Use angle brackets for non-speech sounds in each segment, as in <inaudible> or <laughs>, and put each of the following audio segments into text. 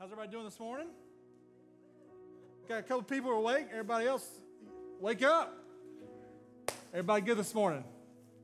How's everybody doing this morning? Got a couple people awake. Everybody else, wake up. Everybody good this morning?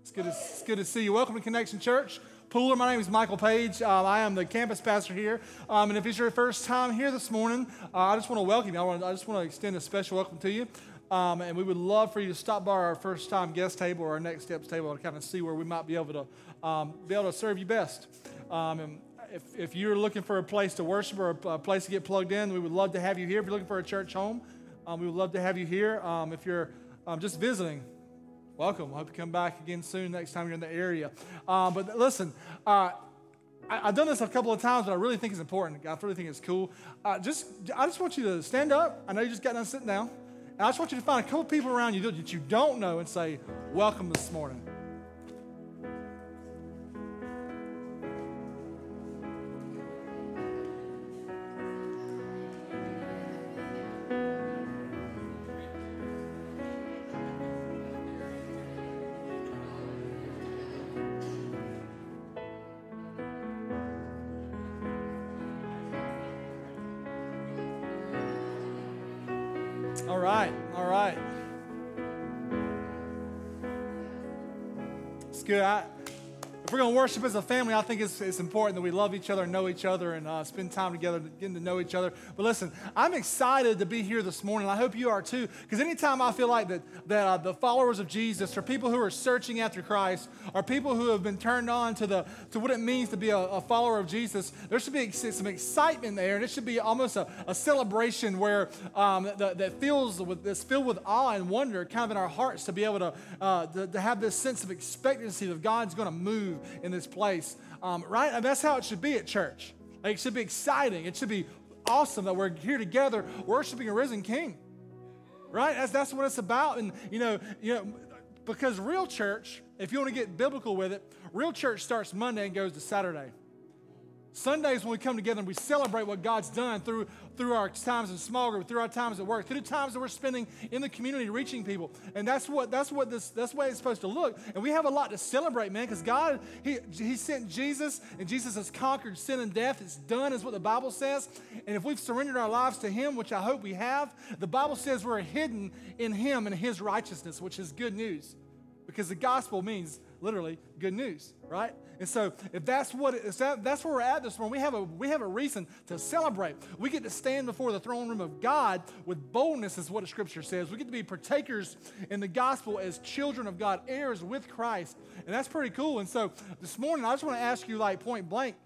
It's good to, it's good to see you. Welcome to Connection Church. Pooler, my name is Michael Page. Um, I am the campus pastor here. Um, and if it's your first time here this morning, uh, I just want to welcome you. I, want, I just want to extend a special welcome to you. Um, and we would love for you to stop by our first time guest table or our next steps table to kind of see where we might be able to um, be able to serve you best. Um, and if, if you're looking for a place to worship or a, place to get plugged in, we would love to have you here. If you're looking for a church home, um, we would love to have you here. Um, if you're um, just visiting, welcome. I hope you come back again soon next time you're in the area. Um, but listen, uh, I, have done this a couple of times, but I really think it's important. I really think it's cool. Uh, just, I just want you to stand up. I know you just got done sitting down. And I just want you to find a couple people around you that you don't know and say, Welcome this morning. Worship as a family, I think it's, it's important that we love each other and know each other and uh, spend time together getting to know each other. But listen, I'm excited to be here this morning. I hope you are too, because anytime I feel like that, that uh, the followers of Jesus or people who are searching after Christ or people who have been turned on to, the, to what it means to be a, a follower of Jesus, there should be some excitement there, and it should be almost a, a celebration where um, that, that feels with this filled with awe and wonder, kind of in our hearts, to be able to, uh, to, to have this sense of expectancy that God's going to move in this place, um, right? And that's how it should be at church. Like, it should be exciting. It should be awesome that we're here together worshiping a risen King, right? That's, that's what it's about. And, you know, you know, because real church, if you want to get biblical with it, real church starts Monday and goes to Saturday. Sundays when we come together and we celebrate what God's done through, through our times in small group, through our times at work, through the times that we're spending in the community reaching people. And that's what that's what this that's way it's supposed to look. And we have a lot to celebrate, man, because God, he, he sent Jesus, and Jesus has conquered sin and death. It's done, is what the Bible says. And if we've surrendered our lives to Him, which I hope we have, the Bible says we're hidden in Him and His righteousness, which is good news. Because the gospel means literally good news, right? And so if that's what it, that, that's where we're at this morning, we have a we have a reason to celebrate. We get to stand before the throne room of God with boldness, is what the scripture says. We get to be partakers in the gospel as children of God, heirs with Christ. And that's pretty cool. And so this morning, I just want to ask you, like point blank,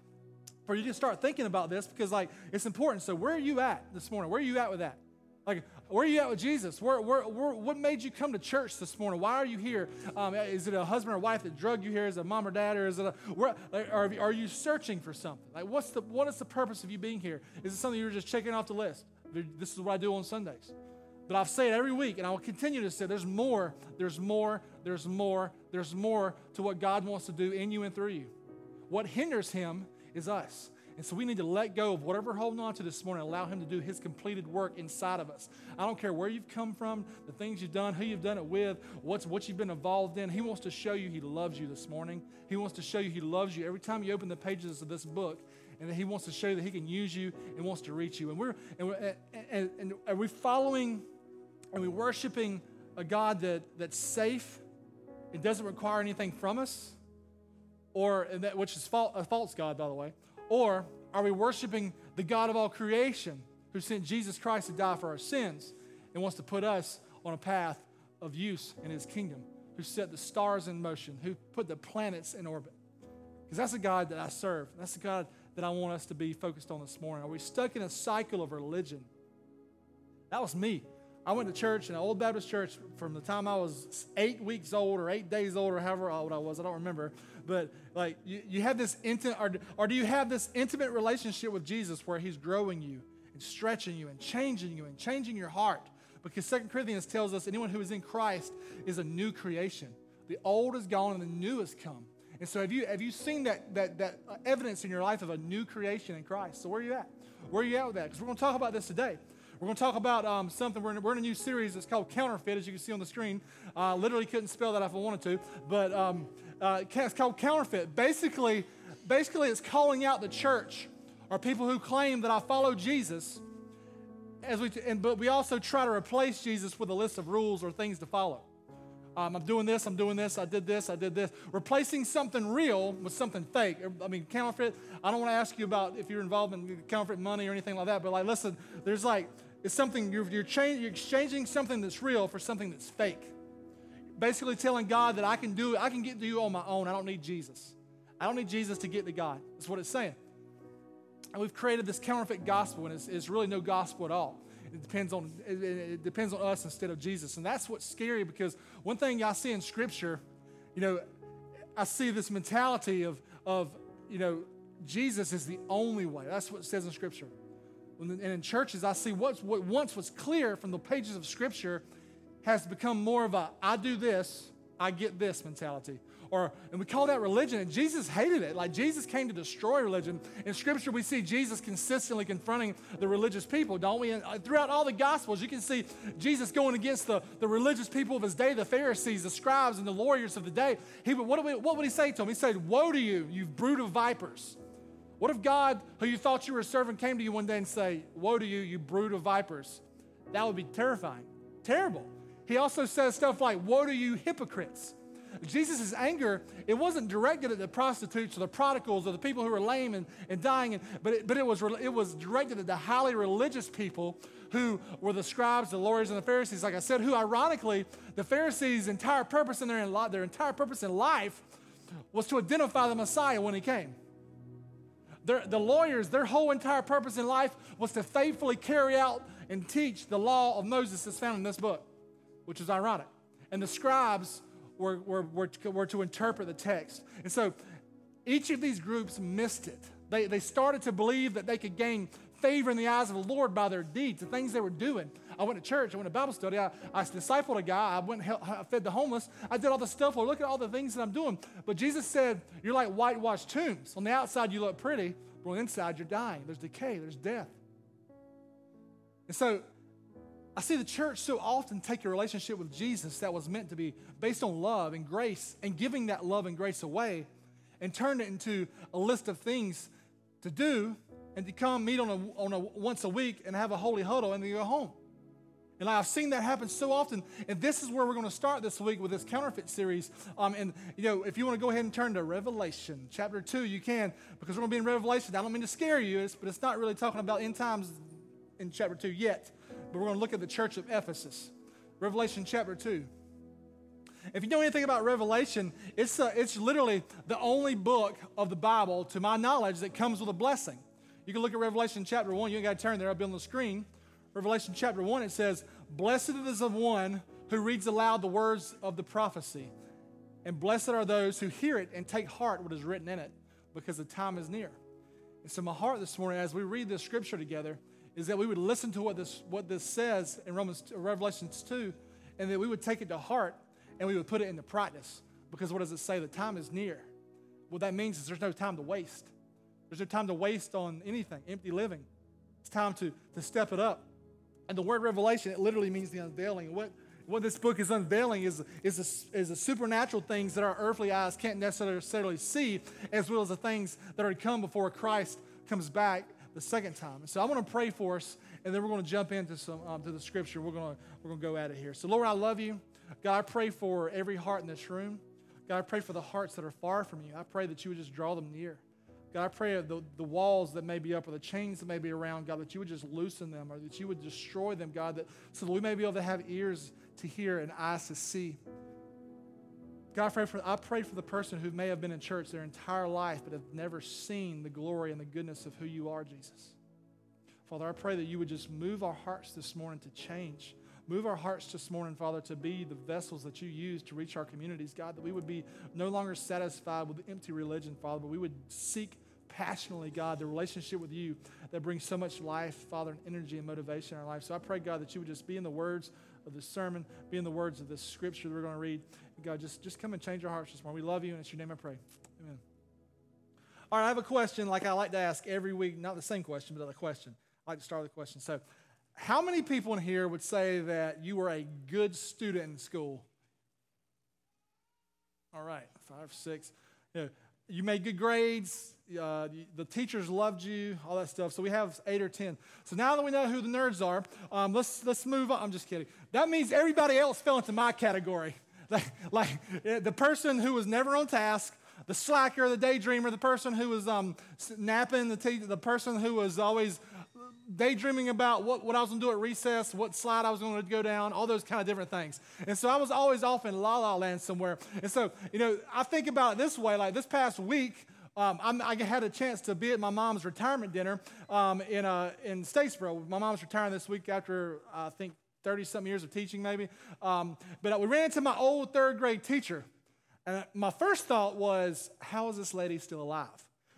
for you to start thinking about this because like it's important. So where are you at this morning? Where are you at with that? Like, where are you at with Jesus? Where, where, where, what made you come to church this morning? Why are you here? Um, is it a husband or wife that drug you here? Is it a mom or dad? Or is it a, where, are, are you searching for something? Like, what's the, what is the purpose of you being here? Is it something you're just checking off the list? This is what I do on Sundays. But I've said it every week, and I will continue to say there's more, there's more, there's more, there's more to what God wants to do in you and through you. What hinders Him is us. And so we need to let go of whatever we're holding on to this morning allow Him to do His completed work inside of us. I don't care where you've come from, the things you've done, who you've done it with, what's, what you've been involved in. He wants to show you He loves you this morning. He wants to show you He loves you every time you open the pages of this book. And that He wants to show you that He can use you and wants to reach you. And we're, and, we're, and, and are we following, are we worshiping a God that, that's safe and doesn't require anything from us? Or, that, which is a false God, by the way or are we worshiping the God of all creation who sent Jesus Christ to die for our sins and wants to put us on a path of use in his kingdom, who set the stars in motion, who put the planets in orbit? Because that's the God that I serve. That's the God that I want us to be focused on this morning. Are we stuck in a cycle of religion? That was me. I went to church, in an old Baptist church, from the time I was eight weeks old or eight days old or however old I was. I don't remember but like you, you have this intimate, or, or do you have this intimate relationship with Jesus where he's growing you and stretching you and changing you and changing your heart? Because Second Corinthians tells us anyone who is in Christ is a new creation. The old is gone and the new has come. And so have you, have you seen that, that, that evidence in your life of a new creation in Christ? So where are you at? Where are you at with that? Because we're going to talk about this today. We're going to talk about um, something. We're in, we're in, a new series. It's called Counterfeit, as you can see on the screen. Uh, literally couldn't spell that if I wanted to, but uh, it's called counterfeit. Basically, basically, it's calling out the church or people who claim that I follow Jesus, as we, and, but we also try to replace Jesus with a list of rules or things to follow. Um, I'm doing this, I'm doing this, I did this, I did this. Replacing something real with something fake. I mean, counterfeit, I don't want to ask you about if you're involved in counterfeit money or anything like that, but like, listen, there's like, it's something, you're, you're, you're exchanging something that's real for something that's fake. Basically telling God that I can do it, I can get to you on my own. I don't need Jesus. I don't need Jesus to get to God. That's what it's saying. And we've created this counterfeit gospel, and it's, it's really no gospel at all. It depends on it, it, depends on us instead of Jesus, and that's what's scary because one thing I see in Scripture, you know, I see this mentality of of you know Jesus is the only way. That's what it says in Scripture. And in churches, I see what once was clear from the pages of Scripture has become more of a I do this, I get this mentality. Or, and we call that religion, and Jesus hated it. Like Jesus came to destroy religion. In Scripture, we see Jesus consistently confronting the religious people, don't we? And uh, throughout all the Gospels, you can see Jesus going against the, the religious people of his day, the Pharisees, the scribes, and the lawyers of the day. He would, what, we, what would he say to them? He said, Woe to you, you brood of vipers. What if God, who you thought you were serving, came to you one day and say, Woe to you, you brood of vipers? That would be terrifying. Terrible. He also says stuff like, Woe to you, hypocrites. Jesus' anger, it wasn't directed at the prostitutes or the prodigals or the people who were lame and, and dying, and, but, it, but it, was, it was directed at the highly religious people who were the scribes, the lawyers, and the Pharisees. Like I said, who ironically, the Pharisees' entire purpose in their, their entire purpose in life was to identify the Messiah when he came. Their, the lawyers, their whole entire purpose in life was to faithfully carry out and teach the law of Moses that's found in this book, which is ironic. And the scribes were, were, were, were to interpret the text. And so each of these groups missed it. They, they started to believe that they could gain favor in the eyes of the Lord by their deeds, the things they were doing. I went to church, I went to Bible study, I, I discipled a guy, I went and I fed the homeless, I did all the stuff. Well, look at all the things that I'm doing. But Jesus said, You're like whitewashed tombs. On the outside, you look pretty, but on the inside, you're dying. There's decay, there's death. And so I see the church so often take a relationship with Jesus that was meant to be based on love and grace and giving that love and grace away and turn it into a list of things to do and to come meet on a, on a once a week and have a holy huddle and then go home. And I've seen that happen so often. And this is where we're going to start this week with this counterfeit series. Um, and, you know, if you want to go ahead and turn to Revelation chapter 2, you can, because we're going to be in Revelation. I don't mean to scare you, but it's not really talking about end times in chapter 2 yet. But we're going to look at the church of Ephesus. Revelation chapter 2. If you know anything about Revelation, it's, uh, it's literally the only book of the Bible, to my knowledge, that comes with a blessing. You can look at Revelation chapter 1. You ain't got to turn there, I'll be on the screen. Revelation chapter 1, it says, Blessed is the one who reads aloud the words of the prophecy, and blessed are those who hear it and take heart what is written in it, because the time is near. And so, my heart this morning, as we read this scripture together, is that we would listen to what this, what this says in Romans, uh, Revelations 2, and that we would take it to heart and we would put it into practice. Because what does it say? The time is near. What that means is there's no time to waste. There's no time to waste on anything, empty living. It's time to, to step it up. And the word revelation, it literally means the unveiling. What, what this book is unveiling is, is, a, is a supernatural things that our earthly eyes can't necessarily see, as well as the things that are to come before Christ comes back the second time. So I want to pray for us, and then we're going to jump into some um, to the scripture. We're going to we're going to go at it here. So Lord, I love you. God, I pray for every heart in this room. God, I pray for the hearts that are far from you. I pray that you would just draw them near. God, I pray the, the walls that may be up or the chains that may be around, God, that you would just loosen them or that you would destroy them, God, that, so that we may be able to have ears to hear and eyes to see. God, I pray, for, I pray for the person who may have been in church their entire life but have never seen the glory and the goodness of who you are, Jesus. Father, I pray that you would just move our hearts this morning to change. Move our hearts this morning, Father, to be the vessels that you use to reach our communities, God, that we would be no longer satisfied with empty religion, Father, but we would seek passionately, God, the relationship with you that brings so much life, Father, and energy and motivation in our life. So I pray, God, that you would just be in the words of this sermon, be in the words of this scripture that we're going to read. God, just, just come and change our hearts this morning. We love you, and it's your name I pray. Amen. All right, I have a question like I like to ask every week, not the same question, but a question. I like to start with a question. So, how many people in here would say that you were a good student in school? All right, five, six. You, know, you made good grades, uh, the teachers loved you, all that stuff. So we have eight or 10. So now that we know who the nerds are, um, let's, let's move on. I'm just kidding. That means everybody else fell into my category. <laughs> Like, like the person who was never on task, the slacker, the daydreamer, the person who was um, napping, the, te- the person who was always daydreaming about what, what I was going to do at recess, what slide I was going to go down, all those kind of different things. And so I was always off in la la land somewhere. And so, you know, I think about it this way like this past week, um, i had a chance to be at my mom's retirement dinner um, in, uh, in Statesboro. My mom's retiring this week after, uh, I think, 30 something years of teaching, maybe. Um, but we ran into my old third grade teacher. And my first thought was, how is this lady still alive?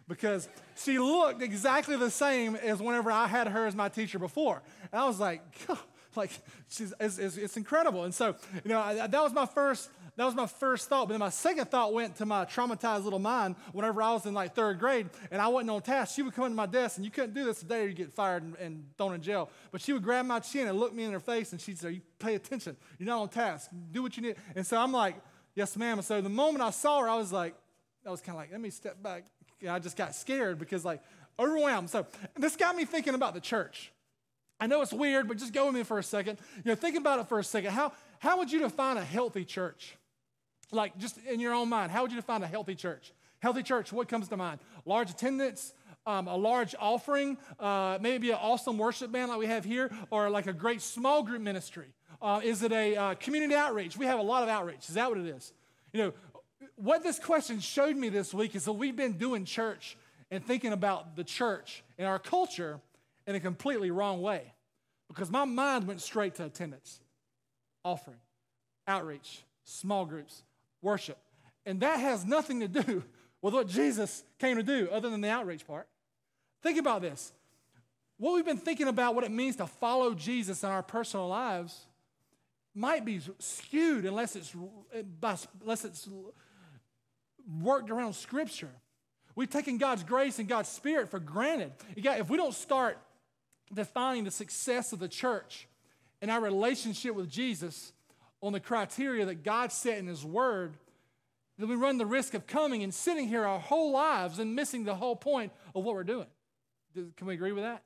Because she looked exactly the same as whenever I had her as my teacher before. And I was like, God <laughs> like she's, it's, it's, it's, incredible. And so, you know, I, that was my first that was my first thought. But then my second thought went to my traumatized little mind whenever I was in like third grade and I wasn't on task. She would come into my desk and you couldn't do this today or you get fired and, and thrown in jail. But she would grab my chin and look me in her face and she'd say, You pay attention. You're not on task. Do what you need. And so I'm like, Yes, ma'am. So the moment I saw her, I was like, I was kind of like, Let me step back. And I just got scared because, like, overwhelmed. So this got me thinking about the church. I know it's weird, but just go with me for a second. You know, think about it for a second. How, how would you define a healthy church? Like, just in your own mind, how would you define a healthy church? Healthy church, what comes to mind? Large attendance, um, a large offering, uh, maybe an awesome worship band like we have here, or like a great small group ministry. Uh, is it a uh, community outreach? We have a lot of outreach. Is that what it is? You know, what this question showed me this week is that we've been doing church and thinking about the church and our culture in a completely wrong way because my mind went straight to attendance, offering, outreach, small groups, worship. And that has nothing to do <laughs> with what Jesus came to do other than the outreach part. Think about this. What we've been thinking about what it means to follow Jesus in our personal lives might be skewed unless it's, unless it's worked around Scripture. We've taken God's grace and God's Spirit for granted. If we don't start defining the success of the church and our relationship with Jesus on the criteria that God set in His Word, then we run the risk of coming and sitting here our whole lives and missing the whole point of what we're doing. Can we agree with that?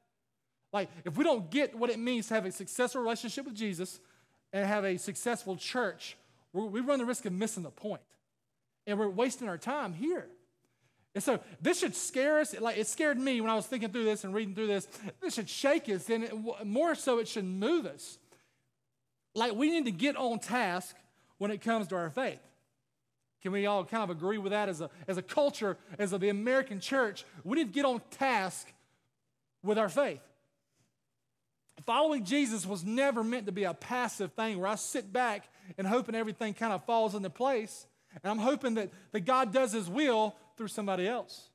Like, if we don't get what it means to have a successful relationship with Jesus and have a successful church, we run the risk of missing the point. And we're wasting our time here. And so this should scare us. Like it scared me when I was thinking through this and reading through this. This should shake us, and more so, it should move us. Like we need to get on task when it comes to our faith. Can we all kind of agree with that as a, as a culture, as a, the American church? We need to get on task with our faith. Following Jesus was never meant to be a passive thing where I sit back and hoping everything kind of falls into place. And I'm hoping that, that God does his will through somebody else.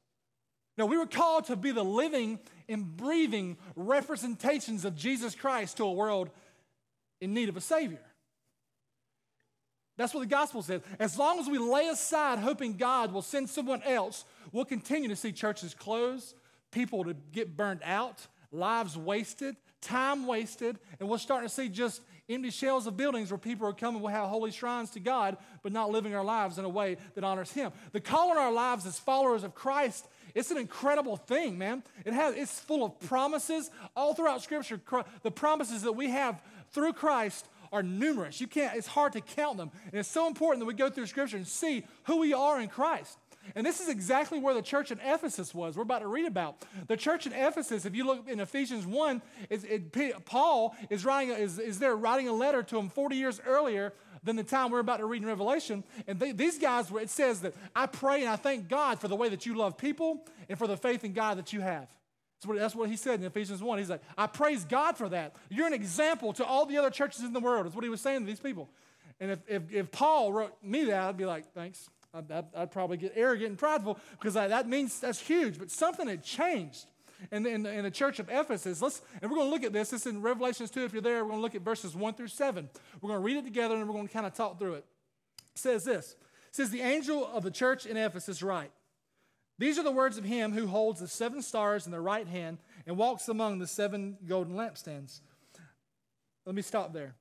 Now, we were called to be the living and breathing representations of Jesus Christ to a world in need of a Savior. That's what the gospel says. As long as we lay aside hoping God will send someone else, we'll continue to see churches close, people to get burned out, lives wasted, time wasted, and we're starting to see just empty shells of buildings where people are coming will have holy shrines to God, but not living our lives in a way that honors Him. The call in our lives as followers of Christ, it's an incredible thing, man. It has, it's full of promises all throughout Scripture. The promises that we have through Christ are numerous. You can't, it's hard to count them. And it's so important that we go through Scripture and see who we are in Christ. And this is exactly where the church in Ephesus was. We're about to read about the church in Ephesus. If you look in Ephesians 1, it, Paul is, writing, is, is there writing a letter to them 40 years earlier than the time we're about to read in Revelation. And they, these guys, were, it says that I pray and I thank God for the way that you love people and for the faith in God that you have. That's what, that's what he said in Ephesians 1. He's like, I praise God for that. You're an example to all the other churches in the world. That's what he was saying to these people. And if, if, if Paul wrote me that, I'd be like, thanks. I'd, I'd, I'd probably get arrogant and prideful because I, that means that's huge. But something had changed in, in, in the church of Ephesus. Let's, and we're going to look at this. This is in Revelations 2. If you're there, we're going to look at verses 1 through 7. We're going to read it together and we're going to kind of talk through it. It says this. It says, The angel of the church in Ephesus write, these are the words of him who holds the seven stars in the right hand and walks among the seven golden lampstands. Let me stop there.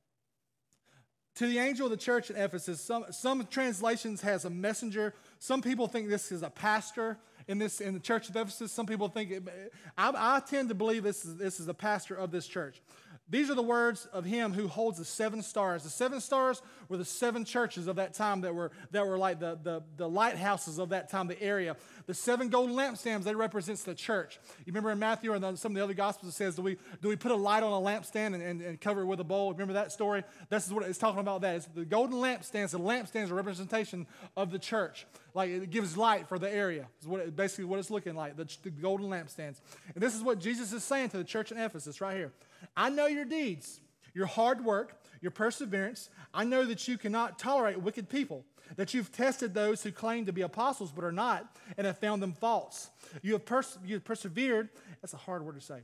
To the angel of the church in Ephesus, some, some translations has a messenger. Some people think this is a pastor. in this in the church of Ephesus. Some people think it, I, I tend to believe this is this is the pastor of this church. These are the words of him who holds the seven stars. The seven stars were the seven churches of that time that were, that were like the, the, the lighthouses of that time, the area. The seven golden lampstands, they represents the church. You remember in Matthew and some of the other gospels, it says, do we, do we put a light on a lampstand and, and, and cover it with a bowl? Remember that story? This is what it's talking about that. It's the golden lampstands. The lampstands are a representation of the church. Like it gives light for the area. Is what it, basically what it's looking like, the, the golden lampstands. And this is what Jesus is saying to the church in Ephesus right here. I know your deeds, your hard work, your perseverance. I know that you cannot tolerate wicked people, that you've tested those who claim to be apostles but are not, and have found them false. You have, pers- you have persevered, that's a hard word to say,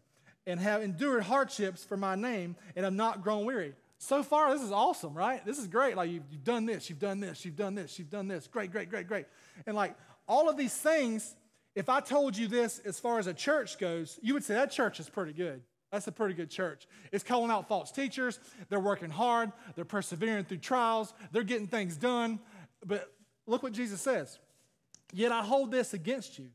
and have endured hardships for my name, and have not grown weary. So far, this is awesome, right? This is great. Like, you've, you've done this, you've done this, you've done this, you've done this. Great, great, great, great. And like, all of these things, if I told you this as far as a church goes, you would say that church is pretty good. That's a pretty good church. It's calling out false teachers. They're working hard. They're persevering through trials. They're getting things done. But look what Jesus says. Yet I hold this against you.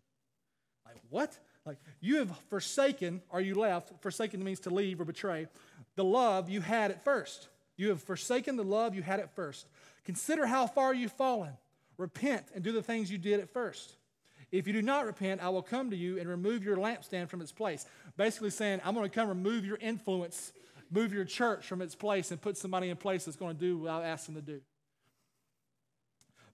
Like, what? Like, you have forsaken, or you left, forsaken means to leave or betray, the love you had at first. You have forsaken the love you had at first. Consider how far you've fallen. Repent and do the things you did at first. If you do not repent, I will come to you and remove your lampstand from its place. Basically, saying, I'm going to come remove your influence, move your church from its place, and put somebody in place that's going to do what I asked them to do.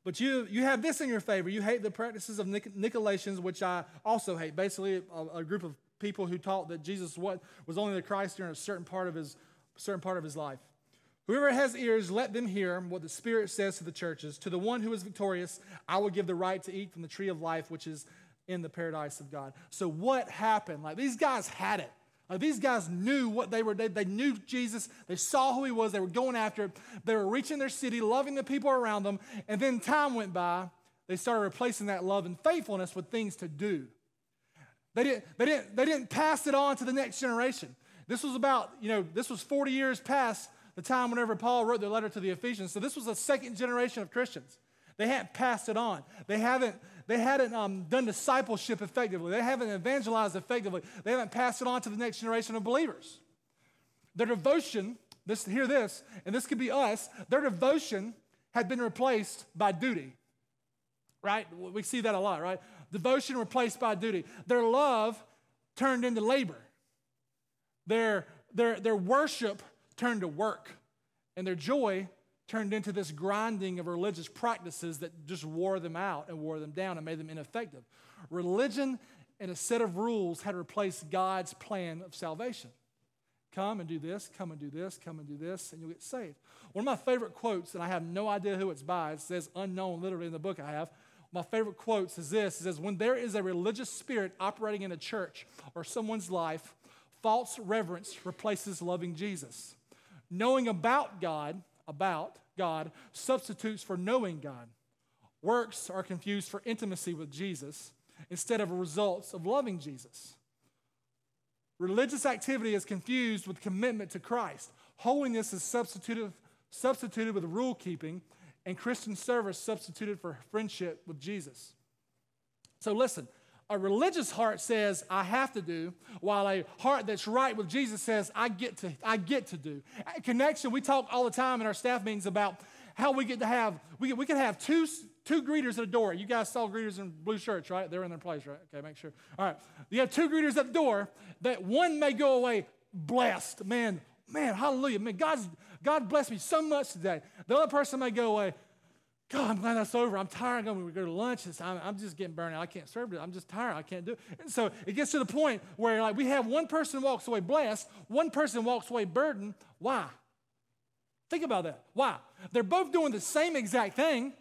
But you, you have this in your favor. You hate the practices of Nicolaitans, which I also hate. Basically, a, a group of people who taught that Jesus was only the Christ during a certain part of his, certain part of his life. Whoever has ears, let them hear what the Spirit says to the churches. To the one who is victorious, I will give the right to eat from the tree of life, which is in the paradise of God. So, what happened? Like, these guys had it. Like, these guys knew what they were. They, they knew Jesus. They saw who he was. They were going after it. They were reaching their city, loving the people around them. And then time went by. They started replacing that love and faithfulness with things to do. They didn't, they didn't, they didn't pass it on to the next generation. This was about, you know, this was 40 years past the time whenever Paul wrote the letter to the Ephesians. So this was a second generation of Christians. They hadn't passed it on. They haven't, they hadn't um, done discipleship effectively. They haven't evangelized effectively. They haven't passed it on to the next generation of believers. Their devotion, this, hear this, and this could be us, their devotion had been replaced by duty. Right? We see that a lot, right? Devotion replaced by duty. Their love turned into labor. Their, their, their worship turned to work, and their joy turned into this grinding of religious practices that just wore them out and wore them down and made them ineffective. Religion and a set of rules had replaced God's plan of salvation. Come and do this, come and do this, come and do this, and you'll get saved. One of my favorite quotes, and I have no idea who it's by, it says unknown literally in the book I have. My favorite quotes is this it says, When there is a religious spirit operating in a church or someone's life, false reverence replaces loving Jesus. Knowing about God, about God, substitutes for knowing God. Works are confused for intimacy with Jesus instead of results of loving Jesus. Religious activity is confused with commitment to Christ. Holiness is substituted, substituted with rule keeping, and Christian service substituted for friendship with Jesus. So listen, a religious heart says, I have to do, while a heart that's right with Jesus says, I get to, I get to do. Connection, we talk all the time in our staff meetings about how we get to have, we, we can have two, two greeters at the door. You guys saw greeters in blue shirts, right? They're in their place, right? Okay, make sure. All right. You have two greeters at the door that one may go away blessed. Man, man, hallelujah. Man, God's, God blessed me so much today. The other person may go away, God, I'm glad that's over. I'm tired. I'm going to go to lunch. I'm, I'm, just getting burned out. I can't serve it. I'm just tired. I can't do it. And so it gets to the point where like we have one person walks away blessed, one person walks away burdened. Why? Think about that. Why? They're both doing the same exact thing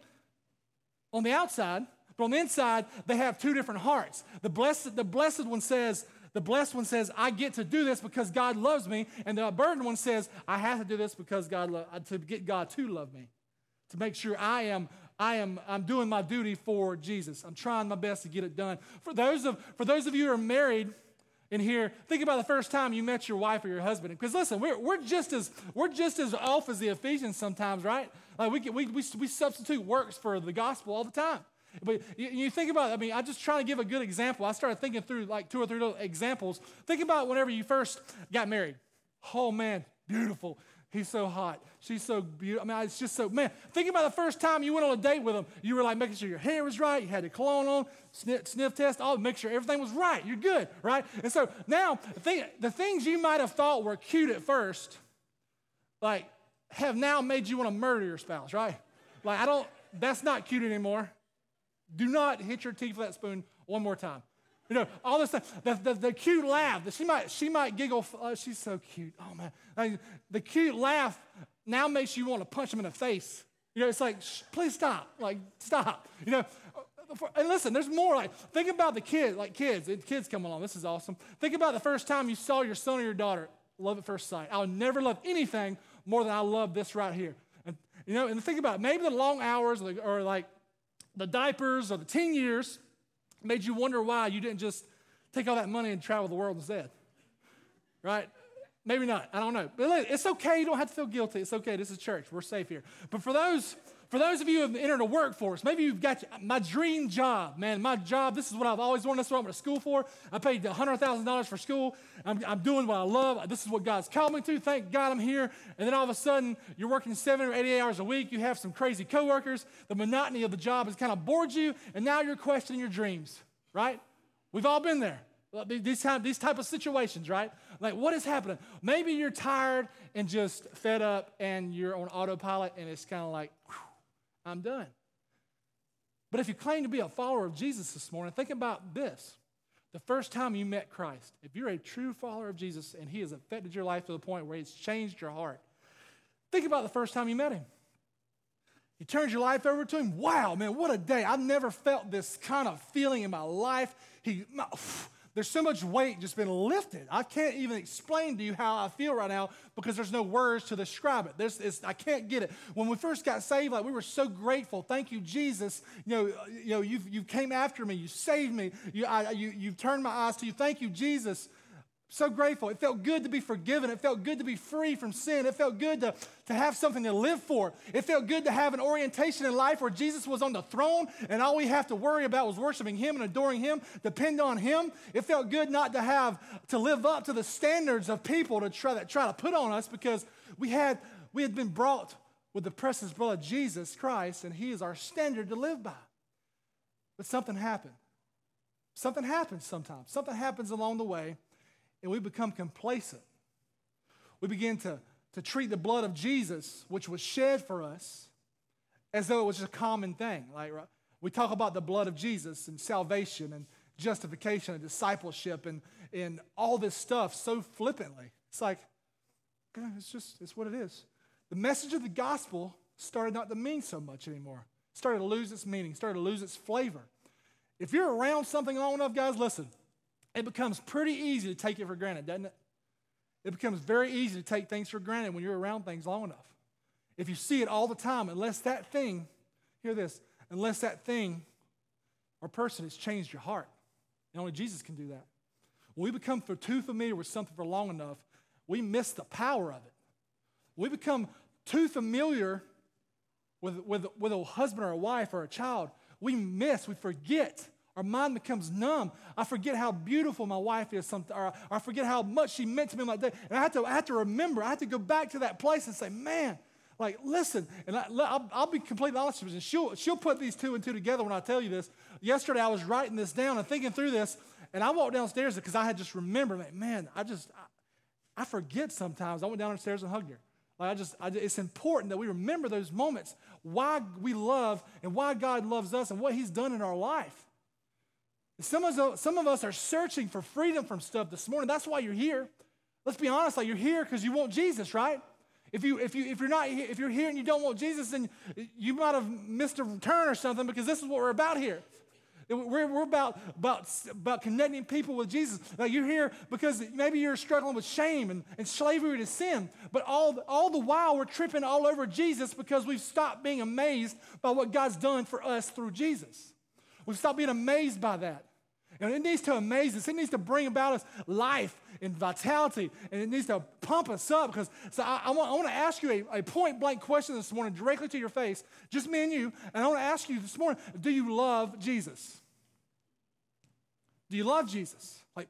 on the outside, but on the inside, they have two different hearts. The blessed, the blessed one says, the blessed one says, I get to do this because God loves me. And the burdened one says, I have to do this because God lo- to get God to love me to make sure I am I am I'm doing my duty for Jesus. I'm trying my best to get it done. For those of for those of you who are married in here, think about the first time you met your wife or your husband. Because listen, we're, we're just as we're just as off as the Ephesians sometimes, right? Like we, we, we, we substitute works for the gospel all the time. But you, you think about, I mean, I'm just trying to give a good example. I started thinking through like two or three little examples. Think about whenever you first got married. Oh man, beautiful. He's so hot. She's so beautiful. I mean, it's just so, man, think about the first time you went on a date with him. You were like making sure your hair was right. You had the cologne on, sniff, sniff test, all, make sure everything was right. You're good, right? And so now, the, the things you might have thought were cute at first, like, have now made you want to murder your spouse, right? Like, I don't, that's not cute anymore. Do not hit your teeth with that spoon one more time. You know, all this stuff. The, the, the cute laugh. She might, she might giggle. Oh, she's so cute. Oh, man. Like, the cute laugh now makes you want to punch him in the face. You know, it's like, please stop. Like, stop. You know, and listen, there's more. Like, think about the kids, like kids, kids come along. This is awesome. Think about the first time you saw your son or your daughter. Love at first sight. I'll never love anything more than I love this right here. And, you know, and think about it. maybe the long hours or, or like the diapers or the teen years made you wonder why you didn't just take all that money and travel the world instead. Right? Maybe not. I don't know. But it's okay. You don't have to feel guilty. It's okay. This is church. We're safe here. But for those for those of you who have entered a workforce, maybe you've got my dream job, man. My job, this is what I've always wanted. This is what I went to school for. I paid $100,000 for school. I'm, I'm doing what I love. This is what God's called me to. Thank God I'm here. And then all of a sudden, you're working seven or 88 hours a week. You have some crazy coworkers. The monotony of the job has kind of bored you. And now you're questioning your dreams, right? We've all been there. These type, these type of situations, right? Like, what is happening? Maybe you're tired and just fed up and you're on autopilot and it's kind of like, whew, I'm done. But if you claim to be a follower of Jesus this morning, think about this. The first time you met Christ, if you're a true follower of Jesus and he has affected your life to the point where he's changed your heart, think about the first time you met him. You turned your life over to him. Wow, man, what a day. I've never felt this kind of feeling in my life. He, my, there's so much weight just been lifted. I can't even explain to you how I feel right now because there's no words to describe it. There's, I can't get it. When we first got saved, like we were so grateful. Thank you, Jesus. You know, you know, you you came after me. You saved me. You, I, you, you turned my eyes to you. Thank you, Jesus. So grateful. It felt good to be forgiven. It felt good to be free from sin. It felt good to, to have something to live for. It felt good to have an orientation in life where Jesus was on the throne and all we have to worry about was worshiping Him and adoring Him, depend on Him. It felt good not to have to live up to the standards of people to try, that try to put on us because we had, we had been brought with the precious blood of Jesus Christ and He is our standard to live by. But something happened. Something happens sometimes. Something happens along the way and we become complacent. We begin to, to treat the blood of Jesus, which was shed for us, as though it was just a common thing. Like we talk about the blood of Jesus and salvation and justification and discipleship and, and all this stuff so flippantly. It's like, it's just, it's what it is. The message of the gospel started not to mean so much anymore. Started to lose its meaning, started to lose its flavor. If you're around something long enough, guys, listen, it becomes pretty easy to take it for granted, doesn't it? It becomes very easy to take things for granted when you're around things long enough. If you see it all the time, unless that thing, hear this, unless that thing or person has changed your heart, and only Jesus can do that. When we become too familiar with something for long enough, we miss the power of it. We become too familiar with, with, with a husband or a wife or a child, we miss, we forget our mind becomes numb. I forget how beautiful my wife is, or, I forget how much she meant to me like that. And I have, to, I have to remember, I have to go back to that place and say, man, like, listen. And I, will I'll be completely honest with you. She'll, she'll put these two and two together when I tell you this. Yesterday, I was writing this down and thinking through this, and I walked downstairs because I had just remembered, like, man, I just, I, I, forget sometimes. I went downstairs and hugged her. Like I just, I, it's important that we remember those moments, why we love and why God loves us and what He's done in our life. Some of, us, some of us are searching for freedom from stuff this morning. That's why you're here. Let's be honest, like you're here because you want Jesus, right? If, you, if, you, if, you're not, if you're here and you don't want Jesus, then you might have missed a turn or something because this is what we're about here. We're, we're about, about, about connecting people with Jesus. Now, you're here because maybe you're struggling with shame and, and slavery to sin, but all, all the while we're tripping all over Jesus because we've stopped being amazed by what God's done for us through Jesus. We've stopped being amazed by that. And it needs to amaze us. It needs to bring about us life and vitality. And it needs to pump us up. Because so I, I want to ask you a, a point blank question this morning, directly to your face, just me and you. And I want to ask you this morning do you love Jesus? Do you love Jesus? Like,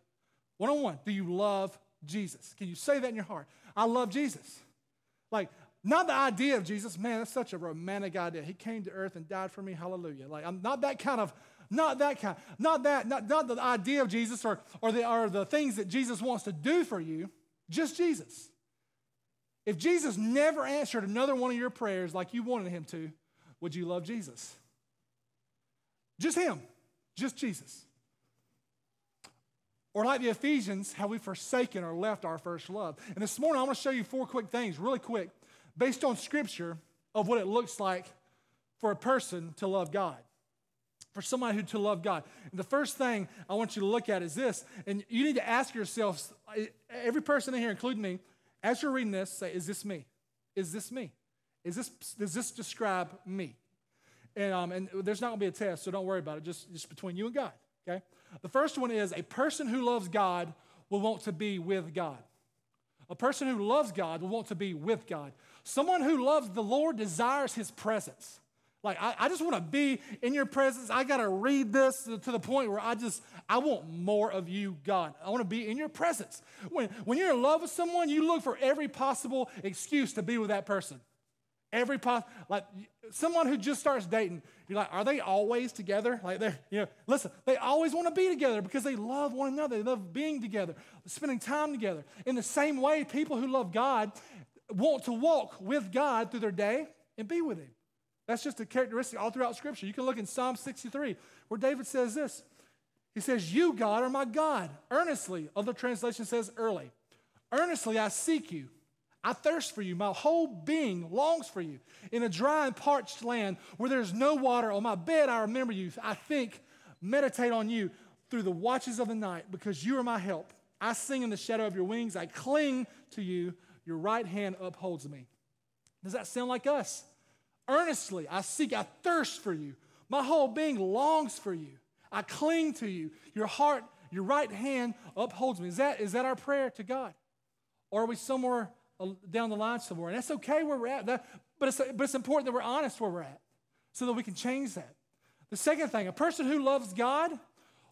one on one, do you love Jesus? Can you say that in your heart? I love Jesus. Like, not the idea of Jesus, man, that's such a romantic idea. He came to earth and died for me, hallelujah. Like, I'm not that kind of, not that kind, not that, not, not the idea of Jesus or, or, the, or the things that Jesus wants to do for you, just Jesus. If Jesus never answered another one of your prayers like you wanted him to, would you love Jesus? Just him, just Jesus. Or like the Ephesians, have we forsaken or left our first love? And this morning, I want to show you four quick things, really quick, based on scripture of what it looks like for a person to love God. For somebody who to love God. And the first thing I want you to look at is this, and you need to ask yourself, every person in here, including me, as you're reading this, say, is this me? Is this me? Is this, does this describe me? And, um, and there's not to be a test, so don't worry about it, just, just between you and God, okay? The first one is a person who loves God will want to be with God. A person who loves God will want to be with God. Someone who loves the Lord desires his presence. Like, I, I just want to be in your presence. I got to read this to the point where I just, I want more of you, God. I want to be in your presence. When, when you're in love with someone, you look for every possible excuse to be with that person. Every pos- like someone who just starts dating, you're like, are they always together? Like they're, you know, listen, they always want to be together because they love one another. They love being together, spending time together. In the same way, people who love God want to walk with God through their day and be with Him. That's just a characteristic all throughout Scripture. You can look in Psalm 63, where David says this. He says, You, God, are my God. Earnestly, other translation says early. Earnestly I seek you. I thirst for you. My whole being longs for you. In a dry and parched land where there's no water, on my bed I remember you. I think, meditate on you through the watches of the night because you are my help. I sing in the shadow of your wings. I cling to you. Your right hand upholds me. Does that sound like us? Earnestly, I seek, I thirst for you. My whole being longs for you. I cling to you. Your heart, your right hand upholds me. Is that, is that our prayer to God? Or are we somewhere uh, down the line somewhere. And that's okay where we're at. That, but, it's, but it's important that we're honest where we're at so that we can change that. The second thing, a person who loves God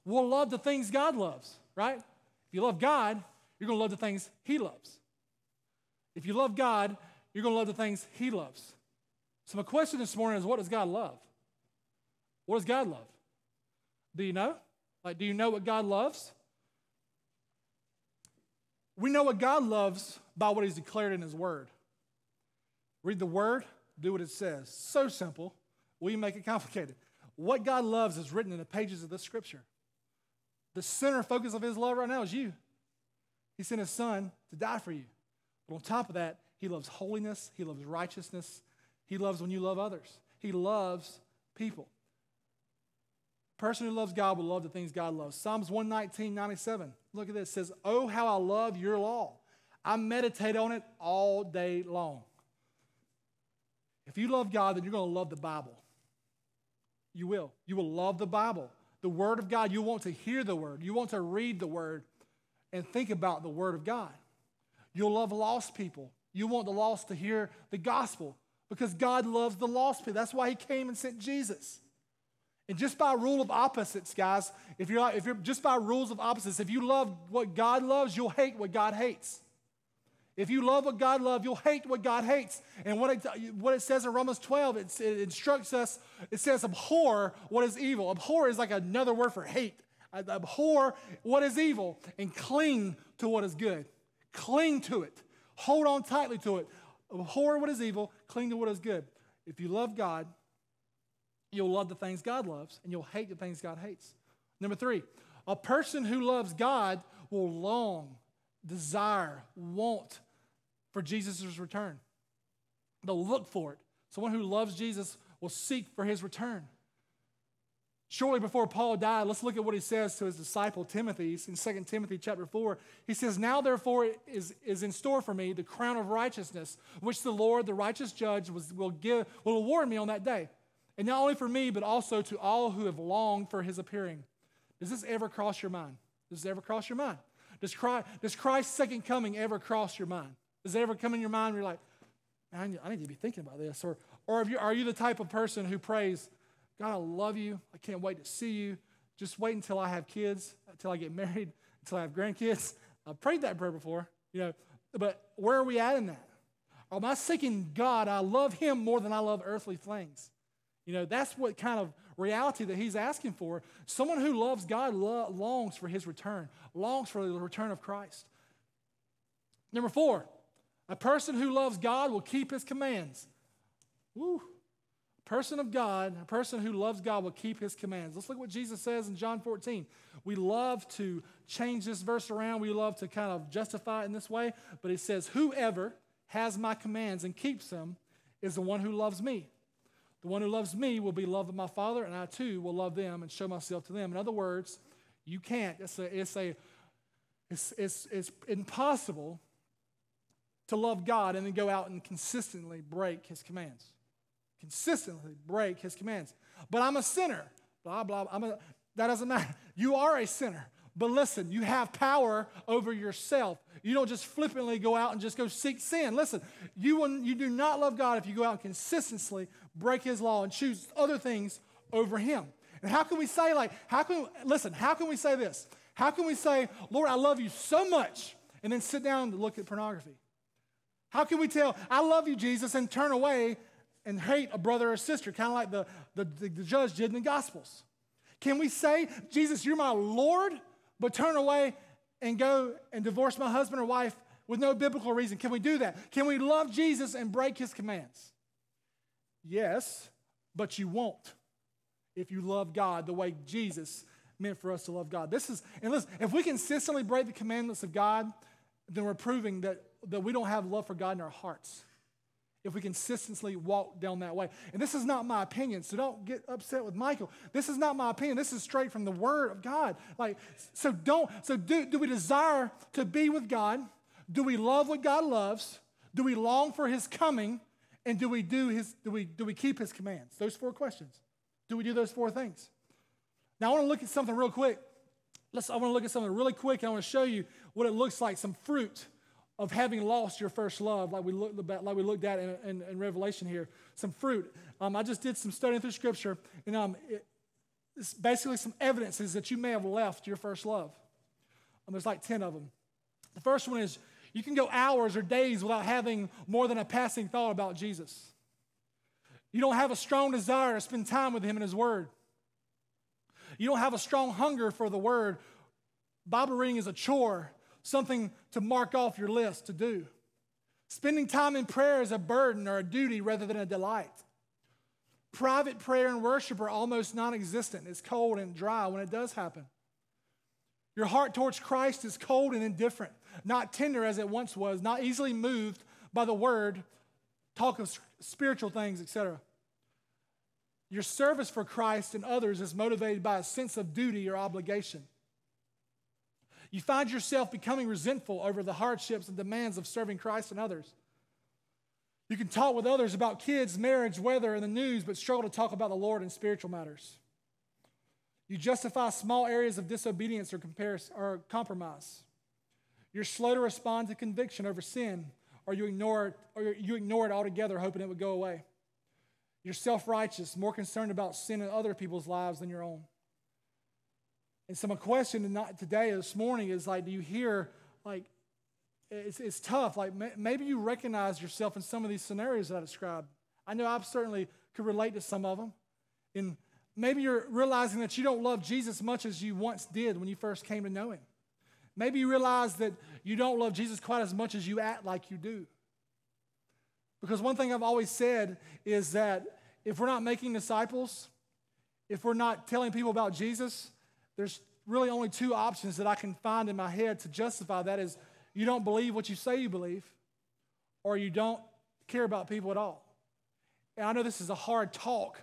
will love the things God loves, right? If you love God, you're going to love the things He loves. If you love God, you're going to love the things He loves. So, my question this morning is what does God love? What does God love? Do you know? Like, do you know what God loves? We know what God loves by what He's declared in His Word. Read the Word, do what it says. So simple. We make it complicated. What God loves is written in the pages of the Scripture. The center focus of His love right now is you. He sent His Son to die for you. But on top of that, He loves holiness, He loves righteousness, He loves when you love others, He loves people person who loves God will love the things God loves. Psalms 119, 97. Look at this. It says, Oh, how I love your law. I meditate on it all day long. If you love God, then you're going to love the Bible. You will. You will love the Bible. The Word of God. You want to hear the Word. You want to read the Word and think about the Word of God. You'll love lost people. You want the lost to hear the gospel because God loves the lost people. That's why He came and sent Jesus. And just by rule of opposites, guys, if you're, if you're just by rules of opposites, if you love what God loves, you'll hate what God hates. If you love what God loves, you'll hate what God hates. And what it, what it says in Romans 12, it, it instructs us, it says, abhor what is evil. Abhor is like another word for hate. Abhor what is evil and cling to what is good. Cling to it. Hold on tightly to it. Abhor what is evil, cling to what is good. If you love God, You'll love the things God loves, and you'll hate the things God hates. Number three, a person who loves God will long, desire, want for Jesus' return. They'll look for it. Someone who loves Jesus will seek for his return. Shortly before Paul died, let's look at what he says to his disciple Timothy in 2 Timothy chapter 4. He says, Now therefore is, is in store for me the crown of righteousness, which the Lord, the righteous judge, was, will, give, will award me on that day. And not only for me, but also to all who have longed for his appearing. Does this ever cross your mind? Does this ever cross your mind? Does, Christ, does Christ's second coming ever cross your mind? Does it ever come in your mind where you're like, I need, I need to be thinking about this? Or, or you, are you the type of person who prays, God, I love you. I can't wait to see you. Just wait until I have kids, until I get <laughs> married, until I have grandkids. I've prayed that prayer before, you know. But where are we at in that? Am I seeking God? I love Him more than I love earthly things. You know, that's what kind of reality that He's asking for. Someone who loves God lo- longs for His return, longs for the return of Christ. Number four, a person who loves God will keep His commands. Woo. Person of God, a person who loves God will keep His commands. Let's look what Jesus says in John 14. We love to change this verse around. We love to kind of justify it in this way, but He says, Whoever has my commands and keeps them is the one who loves me. The one who loves me will be loved of my Father, and I too will love them and show myself to them. In other words, you can't. It's a, it's a, it's, it's, it's impossible to love God and then go out and consistently break His commands. Consistently break His commands. But I'm a sinner. Blah blah. blah. I'm a, that doesn't matter. You are a sinner. But listen, you have power over yourself. You don't just flippantly go out and just go seek sin. Listen, you, will, you do not love God if you go out and consistently break His law and choose other things over Him. And how can we say, like, how can, listen, how can we say this? How can we say, Lord, I love you so much, and then sit down and look at pornography? How can we tell, I love you, Jesus, and turn away and hate a brother or sister, kind of like the, the, the judge did in the Gospels? Can we say, Jesus, you're my Lord, but turn away and go and divorce my husband or wife with no biblical reason. Can we do that? Can we love Jesus and break his commands? Yes, but you won't if you love God the way Jesus meant for us to love God. This is, and listen, if we consistently break the commandments of God, then we're proving that, that we don't have love for God in our hearts if we consistently walk down that way. And this is not my opinion, so don't get upset with Michael. This is not my opinion. This is straight from the word of God. Like so don't so do, do we desire to be with God? Do we love what God loves? Do we long for his coming? And do we do his do we do we keep his commands? Those four questions. Do we do those four things? Now I want to look at something real quick. Let's I want to look at something really quick. I want to show you what it looks like, some fruit of having lost your first love, like we looked, about, like we looked at in, in, in Revelation here, some fruit. Um, I just did some studying through Scripture, and um, it, it's basically some evidences that you may have left your first love. Um, there's like 10 of them. The first one is you can go hours or days without having more than a passing thought about Jesus. You don't have a strong desire to spend time with Him and His Word. You don't have a strong hunger for the Word. Bible reading is a chore something to mark off your list to do. Spending time in prayer is a burden or a duty rather than a delight. Private prayer and worship are almost non existent. It's cold and dry when it does happen. Your heart towards Christ is cold and indifferent, not tender as it once was, not easily moved by the word, talk of spiritual things, etc. Your service for Christ and others is motivated by a sense of duty or obligation. You find yourself becoming resentful over the hardships and demands of serving Christ and others. You can talk with others about kids, marriage, weather, and the news, but struggle to talk about the Lord and spiritual matters. You justify small areas of disobedience or, or compromise. You're slow to respond to conviction over sin, or you ignore it, or you ignore it altogether, hoping it would go away. You're self righteous, more concerned about sin in other people's lives than your own. And so my question today, this morning, is like, do you hear, like, it's, it's tough. Like, maybe you recognize yourself in some of these scenarios that I described. I know I certainly could relate to some of them. And maybe you're realizing that you don't love Jesus much as you once did when you first came to know him. Maybe you realize that you don't love Jesus quite as much as you act like you do. Because one thing I've always said is that if we're not making disciples, if we're not telling people about Jesus, there's really only two options that I can find in my head to justify that is you don't believe what you say you believe, or you don't care about people at all. And I know this is a hard talk,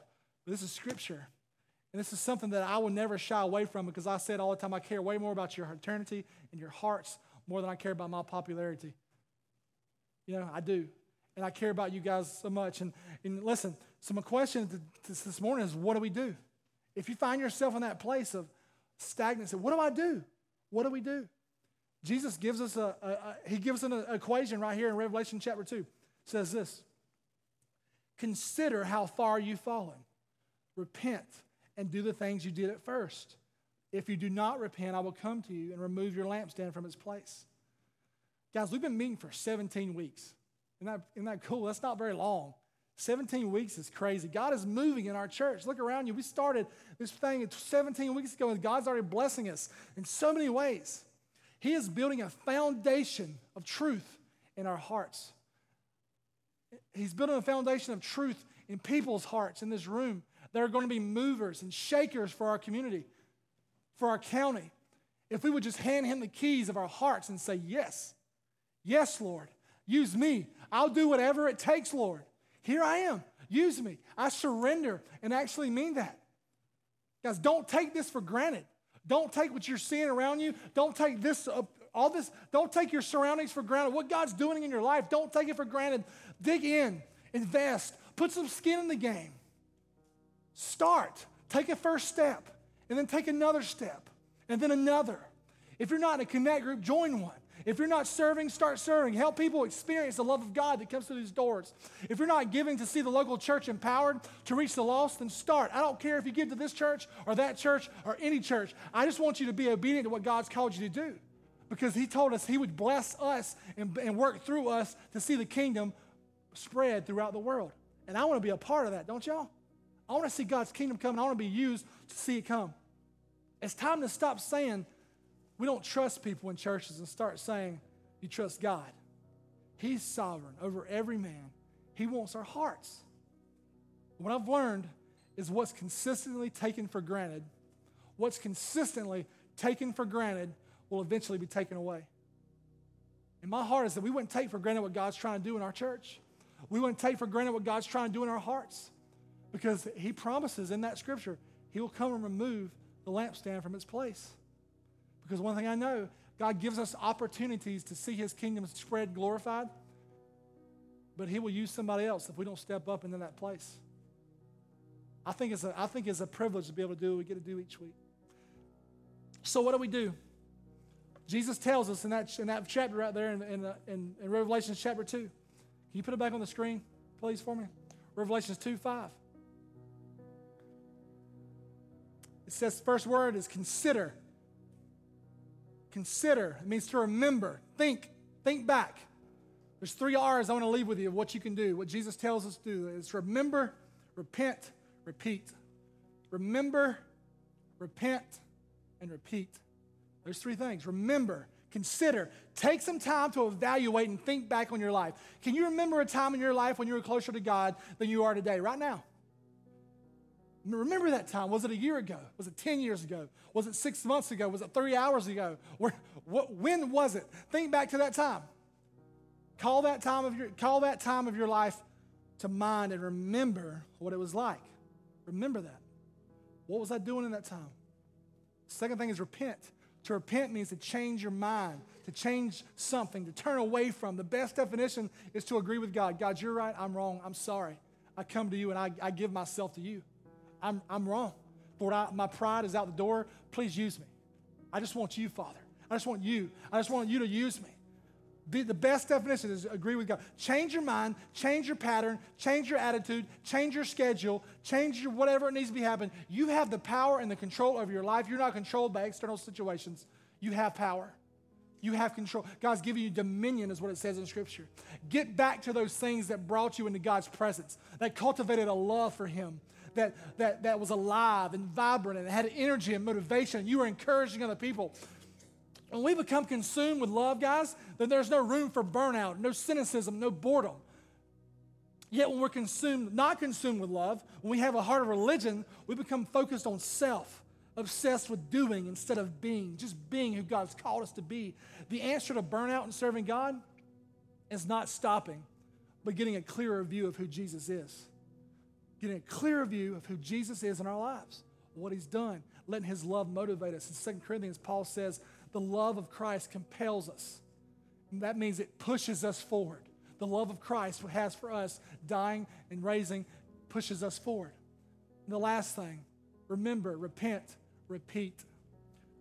but this is scripture. And this is something that I will never shy away from because I said all the time I care way more about your eternity and your hearts more than I care about my popularity. You know, I do. And I care about you guys so much. And, and listen, so my question this morning is what do we do? If you find yourself in that place of, stagnancy. What do I do? What do we do? Jesus gives us a, a, a he gives an equation right here in Revelation chapter 2. It says this Consider how far you've fallen. Repent and do the things you did at first. If you do not repent, I will come to you and remove your lampstand from its place. Guys, we've been meeting for 17 weeks. Isn't that, isn't that cool? That's not very long. 17 weeks is crazy. God is moving in our church. Look around you. We started this thing 17 weeks ago, and God's already blessing us in so many ways. He is building a foundation of truth in our hearts. He's building a foundation of truth in people's hearts in this room. There are going to be movers and shakers for our community, for our county. If we would just hand him the keys of our hearts and say, Yes, yes, Lord, use me. I'll do whatever it takes, Lord. Here I am. Use me. I surrender and actually mean that. Guys, don't take this for granted. Don't take what you're seeing around you. Don't take this, uh, all this, don't take your surroundings for granted. What God's doing in your life, don't take it for granted. Dig in, invest, put some skin in the game. Start. Take a first step, and then take another step, and then another. If you're not in a connect group, join one. If you're not serving, start serving. Help people experience the love of God that comes through these doors. If you're not giving to see the local church empowered to reach the lost, then start. I don't care if you give to this church or that church or any church. I just want you to be obedient to what God's called you to do because He told us He would bless us and, and work through us to see the kingdom spread throughout the world. And I want to be a part of that, don't y'all? I want to see God's kingdom come and I want to be used to see it come. It's time to stop saying, we don't trust people in churches and start saying, You trust God. He's sovereign over every man. He wants our hearts. What I've learned is what's consistently taken for granted, what's consistently taken for granted will eventually be taken away. And my heart is that we wouldn't take for granted what God's trying to do in our church. We wouldn't take for granted what God's trying to do in our hearts because He promises in that scripture He will come and remove the lampstand from its place. Because one thing I know, God gives us opportunities to see his kingdom spread glorified, but he will use somebody else if we don't step up into that place. I think it's a, I think it's a privilege to be able to do what we get to do each week. So, what do we do? Jesus tells us in that, in that chapter right there in, in, in, in Revelation chapter 2. Can you put it back on the screen, please, for me? Revelations 2 5. It says, first word is consider. Consider. It means to remember. Think. Think back. There's three R's I want to leave with you of what you can do. What Jesus tells us to do is remember, repent, repeat. Remember, repent, and repeat. There's three things. Remember, consider, take some time to evaluate and think back on your life. Can you remember a time in your life when you were closer to God than you are today, right now? Remember that time. Was it a year ago? Was it 10 years ago? Was it six months ago? Was it three hours ago? Where, what, when was it? Think back to that time. Call that time of your, call that time of your life to mind and remember what it was like. Remember that. What was I doing in that time? Second thing is repent. To repent means to change your mind, to change something, to turn away from. The best definition is to agree with God. God, you're right. I'm wrong. I'm sorry. I come to you and I, I give myself to you. I'm, I'm wrong. Lord, I, my pride is out the door. Please use me. I just want you, Father. I just want you. I just want you to use me. The, the best definition is agree with God. Change your mind, change your pattern, change your attitude, change your schedule, change your whatever it needs to be happening. You have the power and the control over your life. You're not controlled by external situations. You have power. You have control. God's giving you dominion, is what it says in Scripture. Get back to those things that brought you into God's presence, that cultivated a love for Him, that, that, that was alive and vibrant and had energy and motivation. And you were encouraging other people. When we become consumed with love, guys, then there's no room for burnout, no cynicism, no boredom. Yet when we're consumed, not consumed with love, when we have a heart of religion, we become focused on self, obsessed with doing instead of being, just being who God's called us to be. The answer to burnout and serving God is not stopping, but getting a clearer view of who Jesus is getting a clear view of who Jesus is in our lives, what he's done, letting his love motivate us. In 2 Corinthians, Paul says, the love of Christ compels us. And that means it pushes us forward. The love of Christ, has for us, dying and raising, pushes us forward. And the last thing, remember, repent, repeat.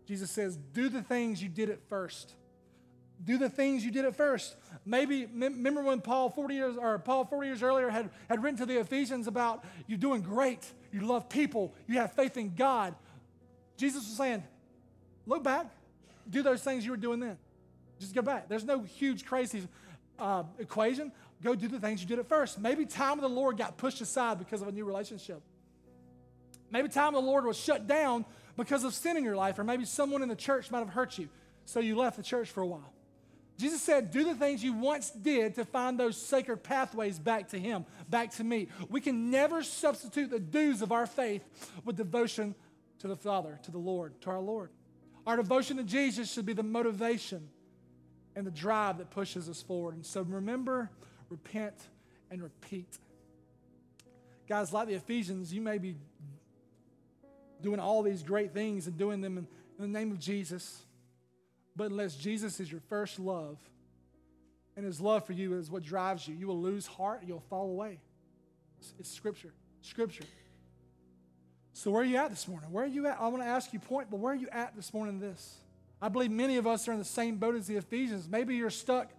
Jesus says, do the things you did at first. Do the things you did at first. Maybe remember when Paul 40 years or Paul 40 years earlier had, had written to the Ephesians about you're doing great, you love people, you have faith in God. Jesus was saying, look back, do those things you were doing then. Just go back. There's no huge crazy uh, equation. Go do the things you did at first. Maybe time of the Lord got pushed aside because of a new relationship. Maybe time of the Lord was shut down because of sin in your life, or maybe someone in the church might have hurt you, so you left the church for a while. Jesus said, Do the things you once did to find those sacred pathways back to Him, back to me. We can never substitute the dues of our faith with devotion to the Father, to the Lord, to our Lord. Our devotion to Jesus should be the motivation and the drive that pushes us forward. And so remember, repent, and repeat. Guys, like the Ephesians, you may be doing all these great things and doing them in, in the name of Jesus. But unless Jesus is your first love and his love for you is what drives you, you will lose heart, and you'll fall away. It's, it's scripture. Scripture. So, where are you at this morning? Where are you at? I want to ask you point, but where are you at this morning this? I believe many of us are in the same boat as the Ephesians. Maybe you're stuck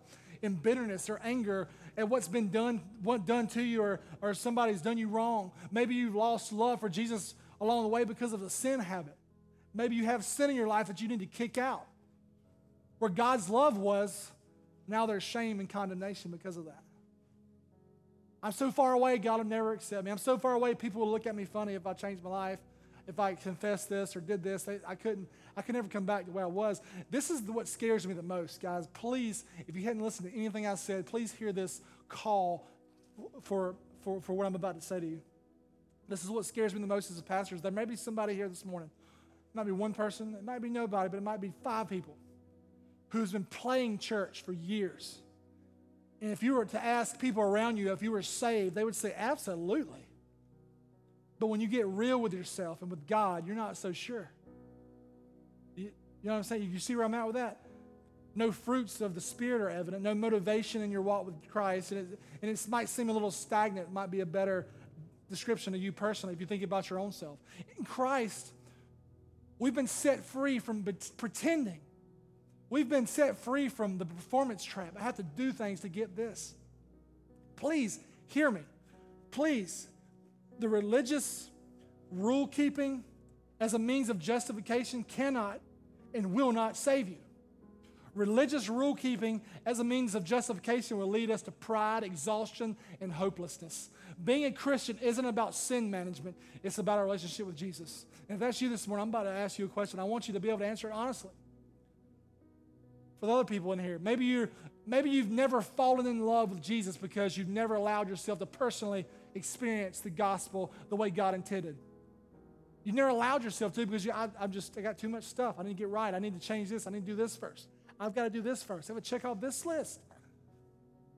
in bitterness or anger at what's been done, what done to you, or, or somebody's done you wrong. Maybe you've lost love for Jesus along the way because of a sin habit. Maybe you have sin in your life that you need to kick out. Where God's love was, now there's shame and condemnation because of that. I'm so far away, God will never accept me. I'm so far away, people will look at me funny if I change my life, if I confess this or did this. I couldn't, I could never come back to where I was. This is what scares me the most, guys. Please, if you hadn't listened to anything I said, please hear this call for, for, for what I'm about to say to you. This is what scares me the most as a pastor. There may be somebody here this morning. It might be one person, it might be nobody, but it might be five people who's been playing church for years. And if you were to ask people around you if you were saved, they would say, absolutely. But when you get real with yourself and with God, you're not so sure. You, you know what I'm saying? You see where I'm at with that? No fruits of the Spirit are evident, no motivation in your walk with Christ. And it, and it might seem a little stagnant, it might be a better description of you personally if you think about your own self. In Christ, we've been set free from pretending. We've been set free from the performance trap. I have to do things to get this. Please hear me. Please, the religious rule keeping as a means of justification cannot and will not save you. Religious rule keeping as a means of justification will lead us to pride, exhaustion, and hopelessness. Being a Christian isn't about sin management, it's about our relationship with Jesus. And if that's you this morning, I'm about to ask you a question. I want you to be able to answer it honestly. For the other people in here, maybe you're maybe you've never fallen in love with Jesus because you've never allowed yourself to personally experience the gospel the way God intended. You never allowed yourself to because you, I, am just I got too much stuff. I need to get right. I need to change this. I need to do this first. I've got to do this first. I have to check off this list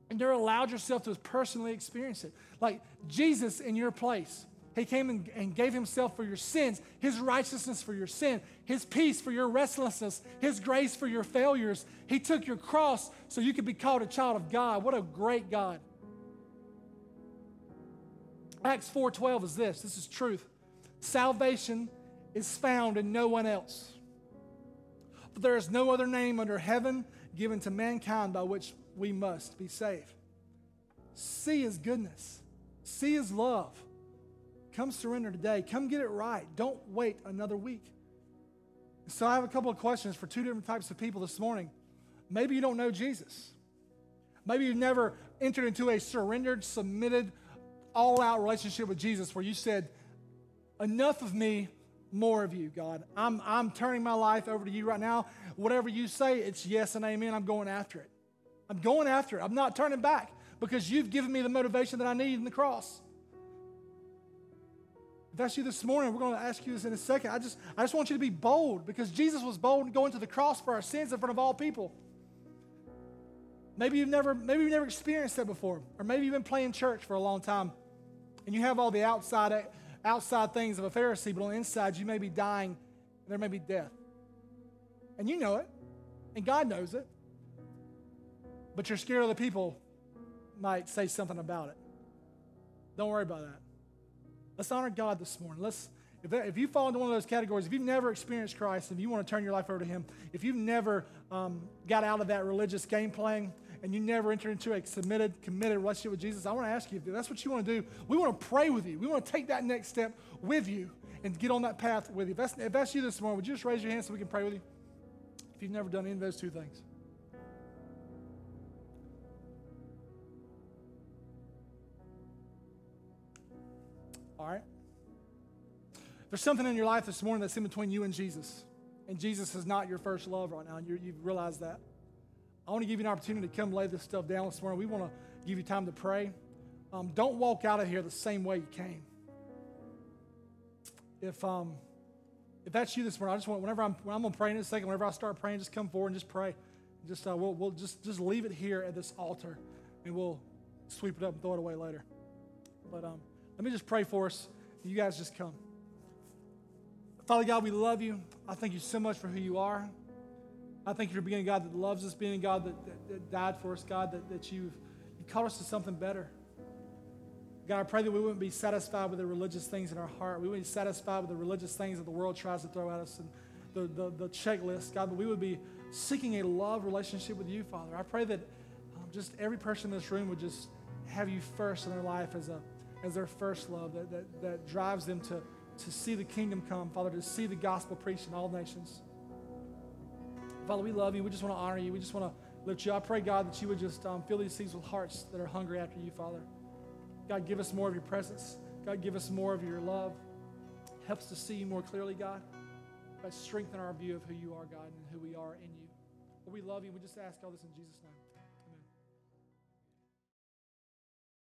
and you never allowed yourself to personally experience it. Like Jesus in your place. He came and, and, gave himself for your sins, his righteousness for your sin, his peace for your restlessness, his grace for your failures. He took your cross so you could be called a child of God. What a great God. Acts 4:12 is this. This is truth. Salvation is found in no one else. But there is no other name under heaven given to mankind by which we must be saved. See his goodness, see his love. Come surrender today. Come get it right. Don't wait another week. So, I have a couple of questions for two different types of people this morning. Maybe you don't know Jesus. Maybe you've never entered into a surrendered, submitted, all out relationship with Jesus where you said, Enough of me, more of you, God. I'm, I'm turning my life over to you right now. Whatever you say, it's yes and amen. I'm going after it. I'm going after it. I'm not turning back because you've given me the motivation that I need in the cross. If that's you this morning, we're going to ask you this in a second. I just, I just want you to be bold because Jesus was bold in going to the cross for our sins in front of all people. Maybe you've never, maybe you've never experienced that before, or maybe you've been playing church for a long time, and you have all the outside, outside things of a Pharisee, but on the inside you may be dying, and there may be death, and you know it, and God knows it but you're scared other people might say something about it. Don't worry about that. Let's honor God this morning. Let's, If, that, if you fall into one of those categories, if you've never experienced Christ, if you want to turn your life over to Him, if you've never um, got out of that religious game playing, and you never entered into a submitted, committed relationship with Jesus, I want to ask you if that's what you want to do. We want to pray with you. We want to take that next step with you and get on that path with you. If that's, if that's you this morning, would you just raise your hand so we can pray with you? If you've never done any of those two things. All right? There's something in your life this morning that's in between you and Jesus, and Jesus is not your first love right now, and you have realized that. I want to give you an opportunity to come lay this stuff down this morning. We want to give you time to pray. Um, don't walk out of here the same way you came. If um, if that's you this morning, I just want whenever I'm when I'm gonna pray in a second, whenever I start praying, just come forward and just pray. Just uh, we'll, we'll just just leave it here at this altar, and we'll sweep it up and throw it away later. But um, let me just pray for us. You guys just come. Father God, we love you. I thank you so much for who you are. I thank you for being a God that loves us, being a God that, that, that died for us, God, that, that you've, you called us to something better. God, I pray that we wouldn't be satisfied with the religious things in our heart. We wouldn't be satisfied with the religious things that the world tries to throw at us and the, the, the checklist, God, but we would be seeking a love relationship with you, Father. I pray that um, just every person in this room would just have you first in their life as, a, as their first love that, that, that drives them to, to see the kingdom come, Father, to see the gospel preached in all nations. Father, we love you. We just want to honor you. We just want to lift you. I pray, God, that you would just um, fill these seats with hearts that are hungry after you, Father. God, give us more of your presence. God, give us more of your love. Help us to see you more clearly, God. God, strengthen our view of who you are, God, and who we are in you. we love you. We just ask all this in Jesus' name.